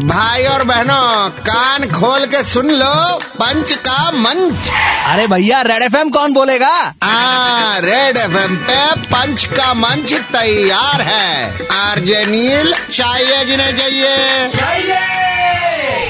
भाई और बहनों कान खोल के सुन लो पंच का मंच। अरे भैया रेड एफएम कौन बोलेगा? आ, रेड एफएम पे पंच का मंच तैयार है। आरजे नील चाहिए जिन्हें चाहिए।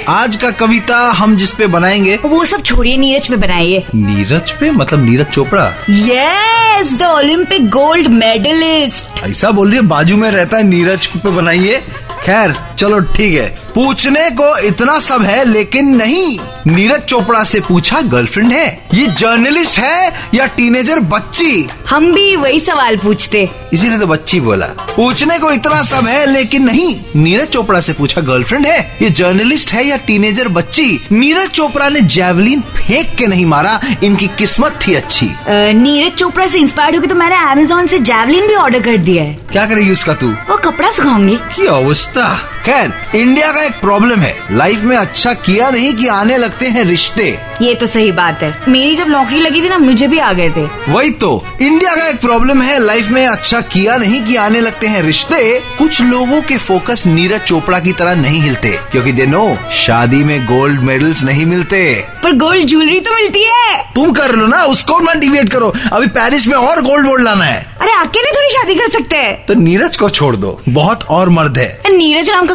आज का कविता हम जिस पे बनाएँगे वो सब छोड़िए नीरज पे बनाइए। नीरज पे? मतलब Neeraj Chopra? Yes the Olympic gold medallist ऐसा बोल रही है बाजू में रहता है नीरज पे बनाइए। खैर चलो ठीक है। पूछने को इतना सब है लेकिन नहीं। नीरज चोपड़ा से पूछा गर्लफ्रेंड है? ये जर्नलिस्ट है या टीनेजर बच्ची? हम भी वही सवाल पूछते। इसीलिए तो बच्ची बोला। पूछने को इतना सब है लेकिन नहीं। नीरज चोपड़ा से पूछा गर्लफ्रेंड है? ये जर्नलिस्ट है या टीनेजर बच्ची? नीरज चोपड़ा ने जेवलिन फेंक के नहीं मारा इनकी किस्मत थी अच्छी। नीरज चोपड़ा से इंस्पायर होकर तो मैंने अमेजोन से जेवलिन भी ऑर्डर कर दिया है। क्या करेगी उसका तू? कपड़ा सुखाऊँगी। की अवस्था? खैर इंडिया का एक प्रॉब्लम है। लाइफ में अच्छा किया नहीं कि आने लगते हैं रिश्ते। ये तो सही बात है। मेरी जब नौकरी लगी थी ना मुझे भी आ गए थे। वही तो इंडिया का एक प्रॉब्लम है लाइफ में अच्छा किया नहीं कि आने लगते हैं रिश्ते। कुछ लोगों के फोकस नीरज चोपड़ा की तरह नहीं हिलते क्योंकि दे नो शादी में गोल्ड मेडल्स नहीं मिलते। पर गोल्ड ज्वेलरी तो मिलती है। तुम कर लो ना उसको मत डिबेट करो। अभी पेरिस में और गोल्ड वोल्ड लाना है। अरे अकेले थोड़ी शादी कर सकते हैं। तो नीरज को छोड़ दो बहुत और मर्द है। नीरज नाम का